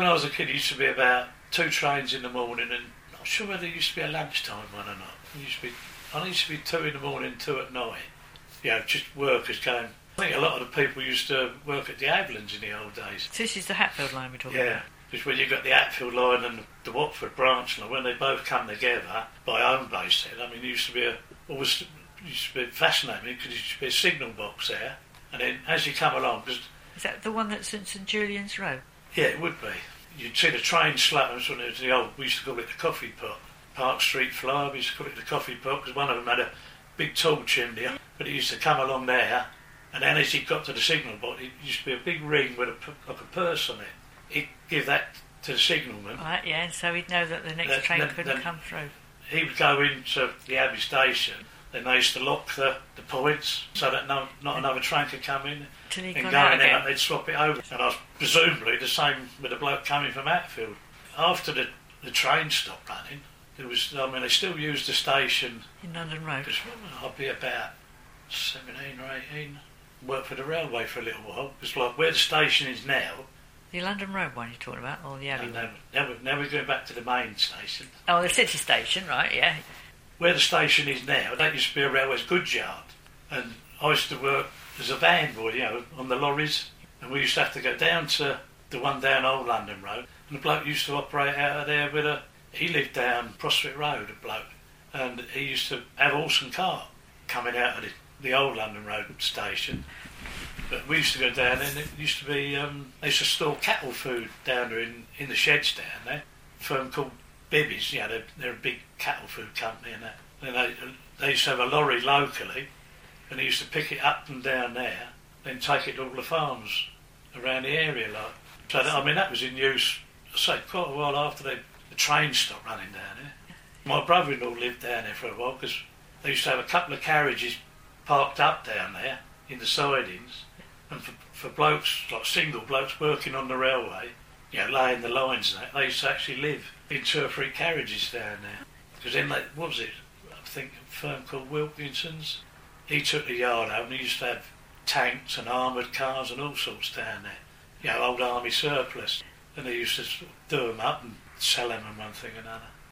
when I was a kid, it used to be about two trains in the morning, and I'm not sure whether it used to be a lunchtime one or not. It used to be, I think it used to be two in the morning, two at night. You know, just workers going. I think a lot of the people used to work at the Avelins in the old days. So this is the Hatfield line we're talking about. Yeah, about. because when you've got the Hatfield line and the Watford branch line, when they both come together by home base, then I mean, it used to be a always used to be fascinating because it used to be a signal box there, and then as you come along, because Is that the one that's in St Julian's Row? Yeah, it would be. You'd see the train slow, when it was the old, we used to call it the coffee pot. Park Street Flyer, we used to call it the coffee pot because one of them had a big tall chimney, but it used to come along there, and then as you got to the signal box, it used to be a big ring with a, like a purse on it. He'd give that to the signalman. Right, yeah, and so he'd know that the next Then- train then- couldn't then- come through. He would go into the Abbey station, they used to lock the, the points so that no, not another train could come in. Till he and go there, again. they'd swap it over. And I was presumably the same with the bloke coming from Hatfield. After the, the train stopped running, it was, I mean, they still used the station, In London Road. because I'd be about 17 or 18, worked for the railway for a little while. It's like where the station is now, The London Road one you're talking about, or the Abbey and one? now, now, we're, now we're going back to the main station. Oh, the city station, right, yeah. Where the station is now, that used to be a railway's goods yard. And I used to work as a van boy, you know, on the lorries. And we used to have to go down to the one down Old London Road. And the bloke used to operate out of there with a. He lived down Prospect Road, a bloke. And he used to have horse and cart coming out of the, the Old London Road station. But we used to go down there and it used to be. Um, they used to store cattle food down there in, in the sheds down there. A firm called Bibbies, you know, they're, they're a big cattle food company and they, they used to have a lorry locally and they used to pick it up and down there, then take it to all the farms around the area. Like. So, that, I mean, that was in use, I say, quite a while after they, the train stopped running down there. My brother-in-law lived down there for a while because they used to have a couple of carriages parked up down there in the sidings. And for, for blokes, like single blokes working on the railway, you know, laying the lines and that, they used to actually live in two or three carriages down there. Because then, they, what was it? I think a firm called Wilkinson's. He took the yard out and he used to have tanks and armoured cars and all sorts down there. You know, old army surplus. And they used to do them up and sell them and one thing and another.